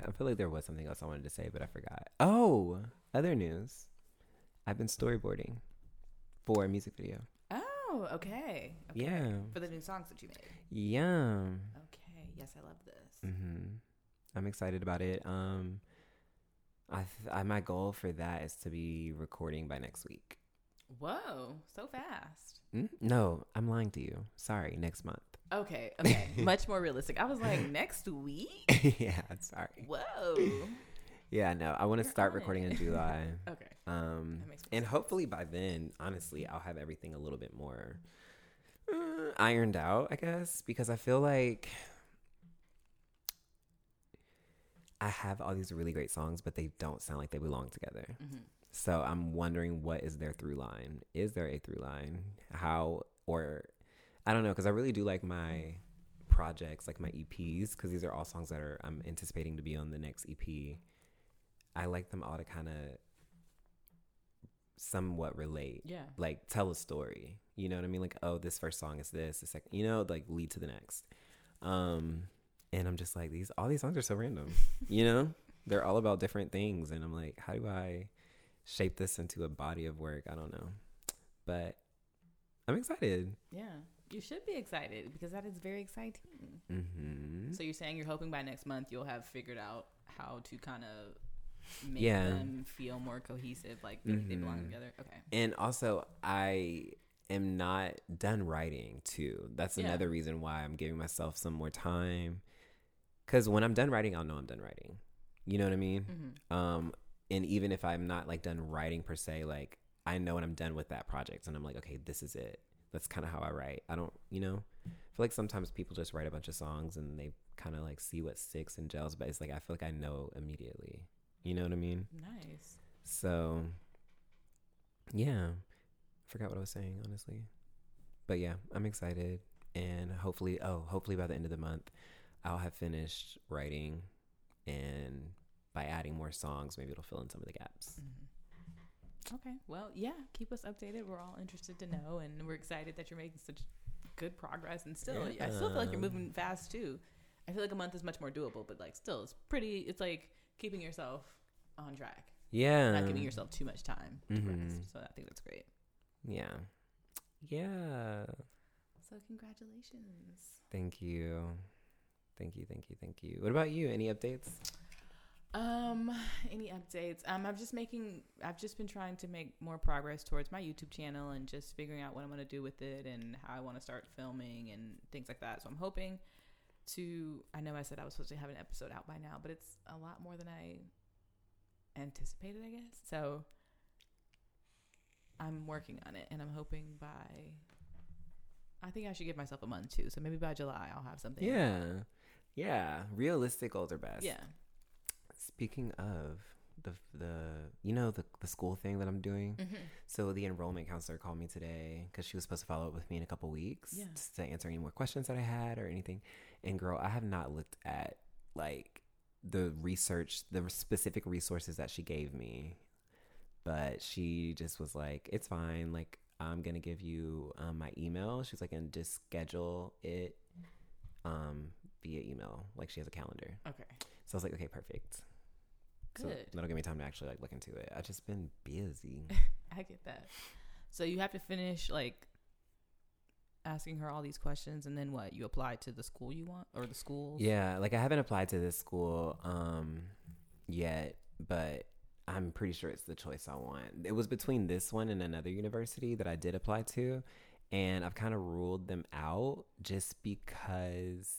I feel like there was something else I wanted to say, but I forgot. Oh, other news. I've been storyboarding for a music video. Oh, okay. okay. Yeah. For the new songs that you made. Yeah. Okay. Yes, I love this. Mm-hmm. I'm excited about it. Um, I, th- I my goal for that is to be recording by next week. Whoa, so fast. Mm? No, I'm lying to you. Sorry, next month. Okay, okay. Much more realistic. I was like, next week? yeah, sorry. Whoa. Yeah, no, I want to start recording in July. Okay. Um, and hopefully by then, honestly, I'll have everything a little bit more uh, ironed out, I guess, because I feel like I have all these really great songs, but they don't sound like they belong together. hmm So I'm wondering what is their through line? Is there a through line? How or I don't know because I really do like my projects, like my EPs, because these are all songs that are I'm anticipating to be on the next EP. I like them all to kind of somewhat relate, Yeah. like tell a story. You know what I mean? Like, oh, this first song is this, the second, you know, like lead to the next. Um, and I'm just like these, all these songs are so random. you know, they're all about different things, and I'm like, how do I shape this into a body of work? I don't know, but I'm excited. Yeah. You should be excited because that is very exciting. hmm So you're saying you're hoping by next month you'll have figured out how to kind of make Yeah. them feel more cohesive, like feel like they belong Mhm. together. Okay. And also, I am not done writing too. That's Yeah. another reason why I'm giving myself some more time. Because when I'm done writing, I'll know I'm done writing. You know what I mean? hmm Um, and even if I'm not like done writing per se, like I know when I'm done with that project, and I'm like, okay, this is it. That's kind of how I write. I don't, you know, I feel like sometimes people just write a bunch of songs and they kind of like see what sticks and gels, but it's like I feel like I know immediately. You know what I mean? Nice. So, yeah, forgot what I was saying honestly, but yeah, I'm excited, and hopefully, oh, hopefully by the end of the month, I'll have finished writing, and by adding more songs, maybe it'll fill in some of the gaps. Mhm. Okay. Well, yeah. Keep us updated. We're all interested to know, and we're excited that you're making such good progress. And still, I still feel like you're moving fast too. I feel like a month is much more doable, but like still, it's pretty. It's like keeping yourself on track, Yeah, not giving yourself too much time to Mhm. rest. So I think that's great. Yeah, yeah. So congratulations. Thank you, thank you, thank you, thank you. What about you? Any updates? Um, any updates? Um, I'm just making. I've just been trying to make more progress towards my YouTube channel and just figuring out what I'm gonna do with it and how I want to start filming and things like that. So I'm hoping to. I know I said I was supposed to have an episode out by now, but it's a lot more than I anticipated. I guess so. I'm working on it, and I'm hoping by. I think I should give myself a month too. So maybe by July I'll have something. Yeah, yeah. Realistic goals are best. Yeah. Speaking of the the you know the the school thing that I'm doing. Mm-hmm. So the enrollment counselor called me today because she was supposed to follow up with me in a couple weeks Yeah. to answer any more questions that I had or anything. And girl, I have not looked at like the research, the specific resources that she gave me, but she just was like, "It's fine. Like I'm gonna give you um, my email." She's like, "And just schedule it um, via email. Like she has a calendar." Okay. So I was like, "Okay, perfect." So that'll give me time to actually like look into it. I've just been busy. I get that. So you have to finish like asking her all these questions, and then what? You apply to the school you want, or the schools? Yeah, like I haven't applied to this school um yet, but I'm pretty sure it's the choice I want. It was between this one and another university that I did apply to, and I've kind of ruled them out just because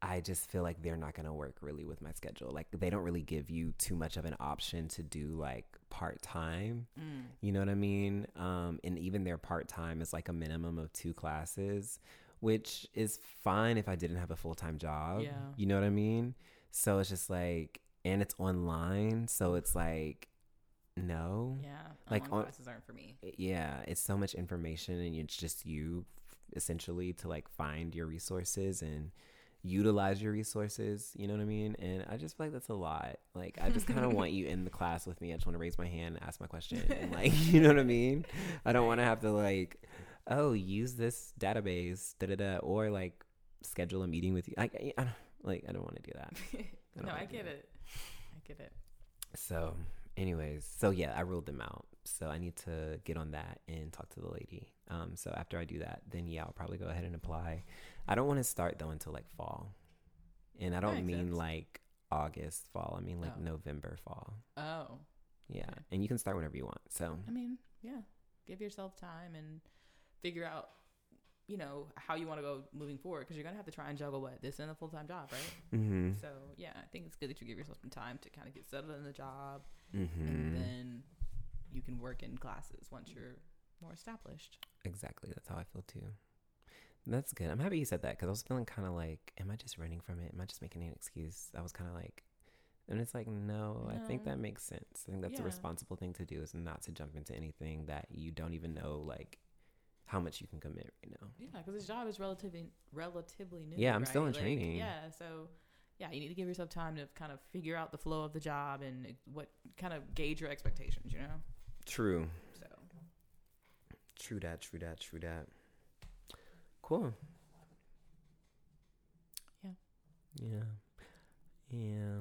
I just feel like they're not going to work really with my schedule. Like they don't really give you too much of an option to do like part time. Mm. You know what I mean? Um, and even their part time is like a minimum of two classes, which is fine if I didn't have a full time job. Yeah. You know what I mean? So it's just like, and it's online. So it's like, no. Yeah. Like Online on- classes aren't for me. Yeah. It's so much information and it's just you essentially to like find your resources and utilize your resources. You know what I mean? And I just feel like that's a lot. Like, I just kind of want you in the class with me. I just want to raise my hand and ask my question. And like, you know what I mean? I don't want to have to like, oh, use this database, da da da, or like schedule a meeting with you. Like, I, I don't, like, I don't want to do that. don't no, I get it. I get it. So, anyways, so yeah, I ruled them out. So I need to get on that and talk to the lady. Um, so after I do that, then yeah, I'll probably go ahead and apply. I don't want to start though until like fall, and I don't mean sense. like August fall. I mean like Oh. November fall. Oh, Yeah, Okay. and you can start whenever you want. So I mean, yeah. Give yourself time and figure out, you know, how you want to go moving forward because you're gonna have to try and juggle what this and a full time job, right? mm-hmm. So yeah, I think it's good that you give yourself some time to kind of get settled in the job, Mm-hmm. and then you can work in classes once you're more established. Exactly. That's how I feel too. That's good. I'm happy you said that because I was feeling kind of like, am I just running from it? Am I just making an excuse? I was kind of like, and it's like, no, I think that makes sense. I think that's a responsible thing to do is not to jump into anything that you don't even know, like, how much you can commit right now. Yeah, because this job is relatively relatively new. Yeah, I'm still in? Like, training. Yeah, so yeah, you need to give yourself time to kind of figure out the flow of the job and uh, what kind of gauge your expectations. You know, True. so True that. True that. True that. Cool. Yeah. Yeah. Yeah.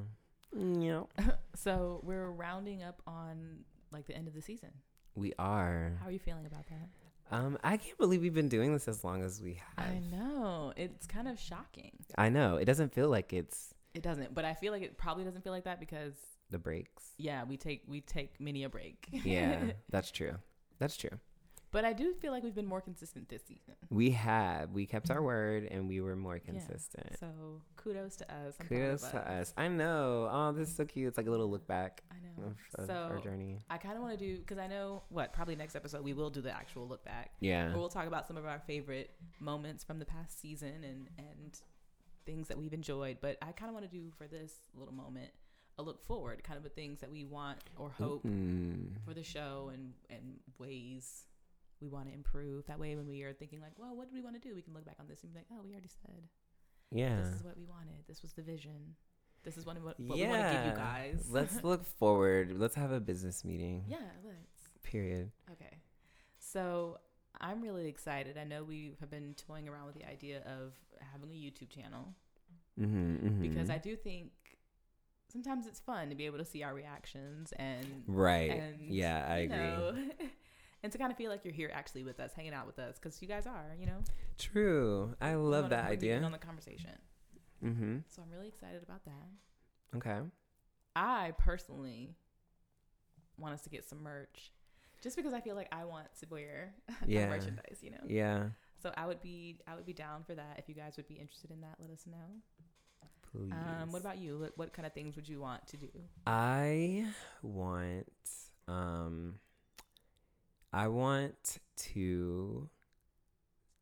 Yeah. so we're rounding up on like the end of the season. We are. How are you feeling about that? Um, I can't believe we've been doing this as long as we have. I know it's kind of shocking. I know. It doesn't feel like it's It doesn't, but I feel like it probably doesn't feel like that because the breaks. yeah, we take we take many a break. Yeah, that's true. That's true. But I do feel like we've been more consistent this season. We have. We kept our word and we were more Yeah. consistent. So kudos to us. I'm Kudos to us. I know. Oh, this is so cute. It's like a little look back I know. of, of so our journey. I kind of want to do because I know what probably next episode we will do the actual look back, Yeah. or we'll talk about some of our favorite moments from the past season and and things that we've enjoyed. But I kind of want to do for this little moment a look forward, kind of the things that we want or hope Mm. for the show and and ways we want to improve. That way, when we are thinking like, well, what do we want to do? We can look back on this and be like, oh, we already said Yeah. this is what we wanted. This was the vision. This is what, what, what yeah. we want to give you guys. Let's look forward. Let's have a business meeting. yeah, let's. Period. Okay. So I'm really excited. I know we have been toying around with the idea of having a YouTube channel Mm-hmm, because I do think sometimes it's fun to be able to see our reactions and Right. and, yeah, I agree. know, and to kind of feel like you're here actually with us, hanging out with us, because you guys are, you know. True. I love wanna that bring you in idea. on the conversation. Mm-hmm. So I'm really excited about that. Okay. I personally want us to get some merch, just because I feel like I want to wear Yeah. merchandise, you know. Yeah. So I would be I would be down for that. If you guys would be interested in that, let us know. Please. Um, what about you? What, what kind of things would you want to do? I want um I want to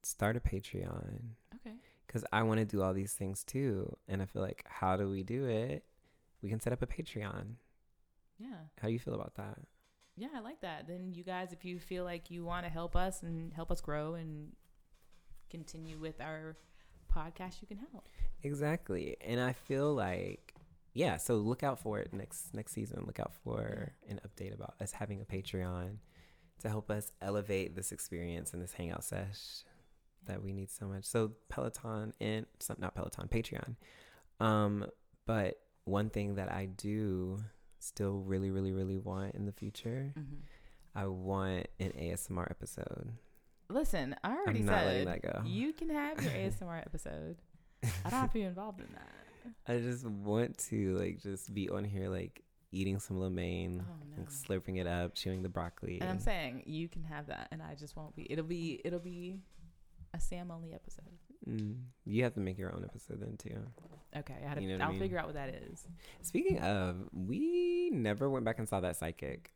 start a Patreon Okay. cuz I want to do all these things too and I feel like how do we do it? We can set up a Patreon. Yeah. How do you feel about that? Yeah, I like that. Then you guys, if you feel like you want to help us and help us grow and continue with our podcast, you can help. Exactly. And I feel like yeah, so look out for it next next season. Look out for an update about us having a Patreon to help us elevate this experience and this hangout sesh that we need so much. So Peloton and some not Peloton, Patreon. Um, but one thing that I do still really, really, really want in the future, Mm-hmm. I want an ASMR episode. Listen, I already I'm said you can have your ASMR episode. I don't have to be involved in that. I just want to like just be on here like eating some lo mein, Oh no. like slurping it up, chewing the broccoli. And I'm saying you can have that, and I just won't be. It'll be it'll be a Sam only episode. Mm, you have to make your own episode then too. Okay, I had to, You know what I I'll mean? figure out what that is. Speaking of, we never went back and saw that psychic.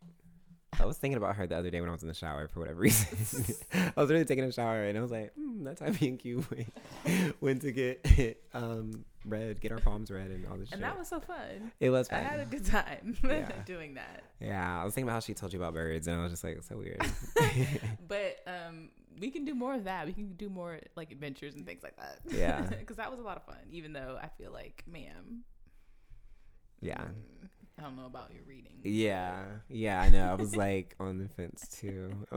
I was thinking about her the other day when I was in the shower for whatever reason. I was really taking a shower and I was like, mm, that time me and Q went, went to get um read, get our palms read and all this shit. And that was so fun. it was Fun. I had a good time Yeah. doing that. yeah, I was thinking about how she told you about birds and I was just like, so weird. But um, we can do more of that. We can do more like adventures and things like that. Yeah. because that was a lot of fun. Even though I feel like, ma'am, yeah. mm, I don't know about your reading. Yeah, yeah, I know. I was like on the fence too.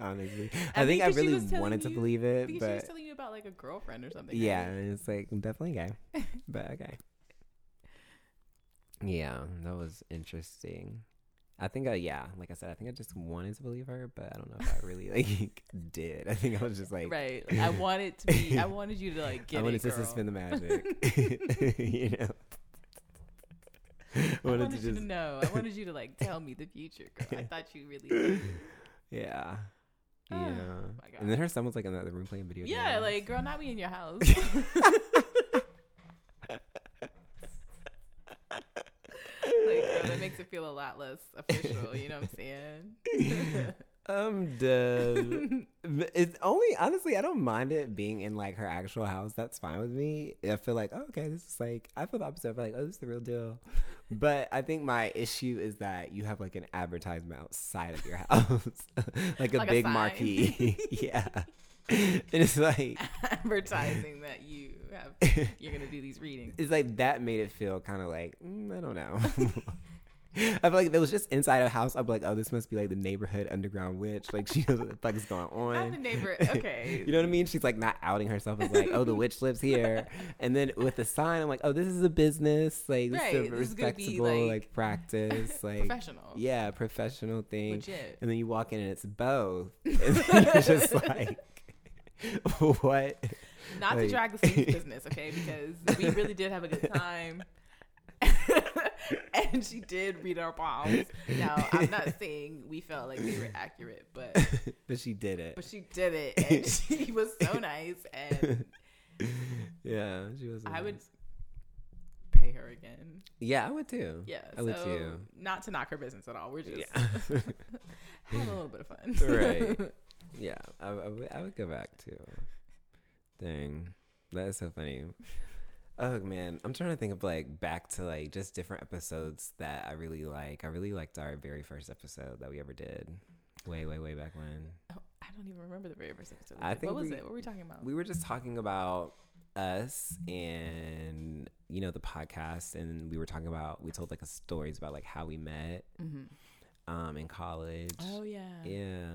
Honestly, I, I think think I really wanted to believe it, Because she was but telling you about like a girlfriend or something. yeah, right? it's like definitely gay, but okay. Yeah, that was interesting. I think, I, yeah, like I said, I think I just wanted to believe her, but I don't know if I really like did. I think I was just like, right. Like, I wanted to be. I wanted you to like get I wanted it, to girl. suspend the magic, you know. I wanted, you to know. I wanted you to like tell me the future, girl. I thought you really. Did. yeah, Oh, yeah. and then her son was like in the other room playing video Yeah, games. like girl, not me in your house. like girl, that makes it feel a lot less official. You know what I'm saying? I'm dead. It's only honestly, I don't mind it being in like her actual house. That's fine with me. I feel like, oh, okay, this is like I feel the opposite. I feel like, oh, this is the real deal. But I think my issue is that you have like an advertisement outside of your house, like a Like big sign. marquee. yeah, and it's like Advertising that you have, you're gonna do these readings. it's like that made it feel kind of like mm, I don't know. I feel like if it was just inside a house, I'd be like, oh, this must be like the neighborhood underground witch. Like she knows what the fuck is going on. I'm the neighbor. Okay. You know what I mean? She's like not outing herself as like, oh, the witch lives here. And then with the sign, I'm like, oh, this is a business. Like this Right, is a this is respectable like, like, practice. Like Professional. yeah, professional thing. Legit. And then you walk in and it's both. And it's just like what? Not to drag the business, okay? Because we really did have a good time. and she did read our palms. Now, I'm not saying we felt like they were accurate, but but she did it. but she did it, and she was so nice. And yeah, she was. I would pay her again. Yeah, I would too. Yeah, I would so too. not to knock her business at all. We're just Yeah. having a little bit of fun, Right. yeah, I, I, would, I would go back too. Dang, that is so funny. Oh man, I'm trying to think of like back to like just different episodes that I really like. I really liked our very first episode that we ever did, way way way back when. Oh, I don't even remember the very first episode. I think what was we- it? What were we talking about? We were just talking about us and you know the podcast, and we were talking about we told like a stories about like how we met hmm um in college. Oh yeah. Yeah,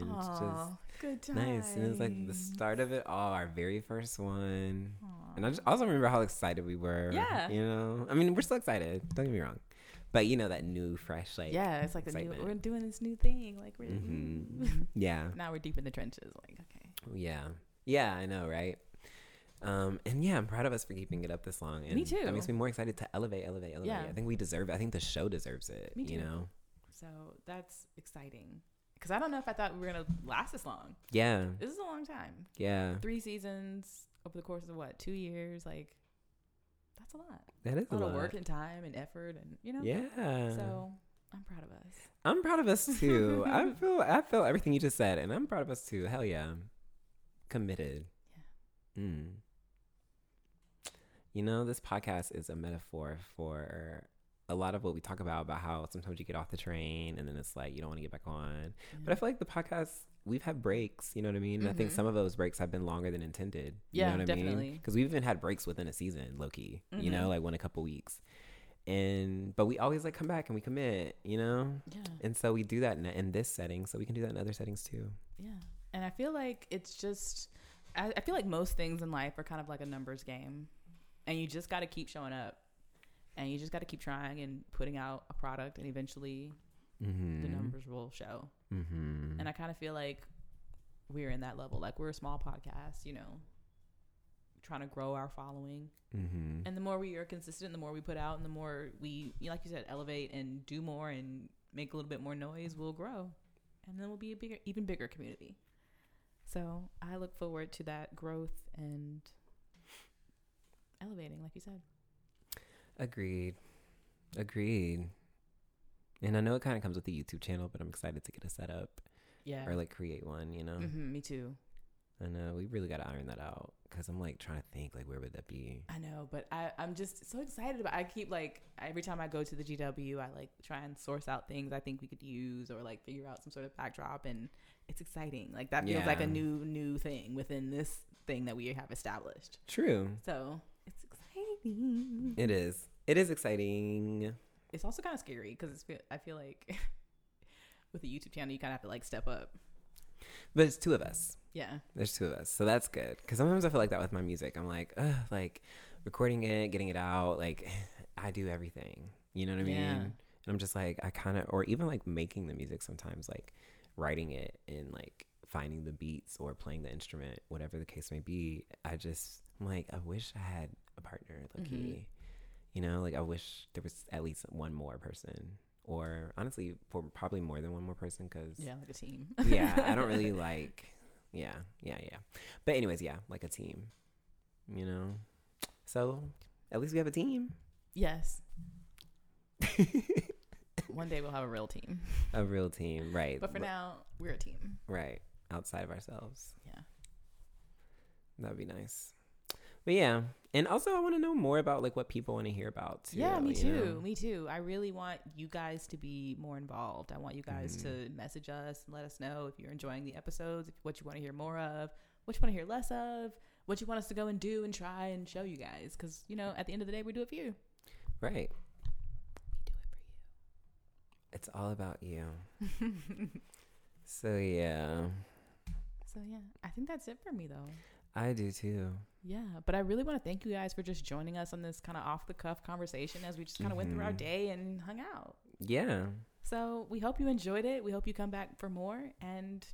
and it's just good time. nice, and it was like the start of it all, our very first one. Aw. And I just also remember how excited we were. Yeah. You know, I mean, we're still excited. Don't get me wrong, but you know that new, fresh, like yeah, it's like the new, we're doing this new thing. Like we're Mhm. yeah, now we're deep in the trenches. Like okay, yeah, yeah. I know, right? Um, and yeah, I'm proud of us for keeping it up this long. And Me too. That makes me more excited to elevate, elevate, elevate. Yeah. I think we deserve it. I think the show deserves it. Me You too. know? so that's exciting. Because I don't know if I thought we were gonna last this long. Yeah, This is a long time. yeah. Three seasons over the course of what two years? Like that's a lot. That is A a lot lot. of work and time and effort, and you know. Yeah. So I'm proud of us. I'm proud of us too. I feel I feel everything you just said, and I'm proud of us too. Hell yeah, committed. Yeah. Mm. You know, this podcast is a metaphor for a lot of what we talk about about how sometimes you get off the train and then it's like you don't want to get back on. But I feel like the podcast we've had breaks. You know what I mean? And I think Mhm. some of those breaks have been longer than intended. You Yeah, know what I mean? definitely. Because we've even had breaks within a season, low key. You know, Mhm. like one a couple weeks. And but we always like come back and we commit. You know. yeah. And so we do that in, in this setting, so we can do that in other settings too. Yeah. And I feel like it's just, I, I feel like most things in life are kind of like a numbers game. And you just got to keep showing up. And you just got to keep trying and putting out a product, and eventually Mm-hmm. the numbers will show. Mm-hmm. And I kind of feel like we're in that level. Like we're a small podcast, you know, trying to grow our following. Mm-hmm. And the more we are consistent, the more we put out, and the more we, like you said, elevate and do more and make a little bit more noise, we'll grow, and then we'll be a bigger, even bigger community. So I look forward to that growth and elevating, like you said. Agreed. Agreed. And I know it kind of comes with the YouTube channel, but I'm excited to get a setup Yeah. or like create one. You know, hmm me too. I know we really got to iron that out because I'm like trying to think like where would that be? I know, but I, I'm just so excited about. I keep like every time I go to the GW, I like try and source out things I think we could use or like figure out some sort of backdrop, and it's exciting. Like that feels like a new new thing within this thing that we have established. True. So exciting. It is. It is exciting. It's also kind of scary because I feel like with a YouTube channel, you kind of have to like step up. But it's two of us. Yeah. There's two of us, so that's good. Because sometimes I feel like that with my music. I'm like, Ugh, like recording it, getting it out. Like I do everything. You know what I mean? Yeah. And I'm just like, I kind of, or even like making the music sometimes, like writing it and like finding the beats or playing the instrument, whatever the case may be. I just, I'm like, I wish I had a partner, low key. Mhm. You know, like I wish there was at least one more person, or honestly, for probably more than one more person, because Yeah, like a team. yeah, I don't really like. Yeah, yeah, yeah. But anyways, yeah, like a team. You know, so at least we have a team. Yes. One day we'll have a real team, a real team, right? but for now we're a team. right outside of ourselves. Yeah. That'd be nice. But yeah, and also I want to know more about like what people want to hear about. Too, Yeah, me too. know? Me too. I really want you guys to be more involved. I want you guys Mhm. to message us and let us know if you're enjoying the episodes, if, what you want to hear more of, what you want to hear less of, what you want us to go and do and try and show you guys. Because, you know, at the end of the day, we do it for you. Right. We do it for you. It's all about you. it for you. So yeah, so, yeah, I think that's it for me, though. I do too. Yeah, but I really want to thank you guys for just joining us on this kind of off the cuff conversation as we just kind of went through our Mhm. day and hung out. Yeah. So we hope you enjoyed it. We hope you come back for more. And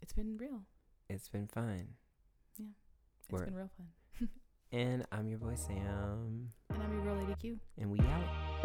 it's been real. It's been fun. Yeah. it's Word. been real fun. And I'm your boy Sam. And I'm your real lady Q. And we out.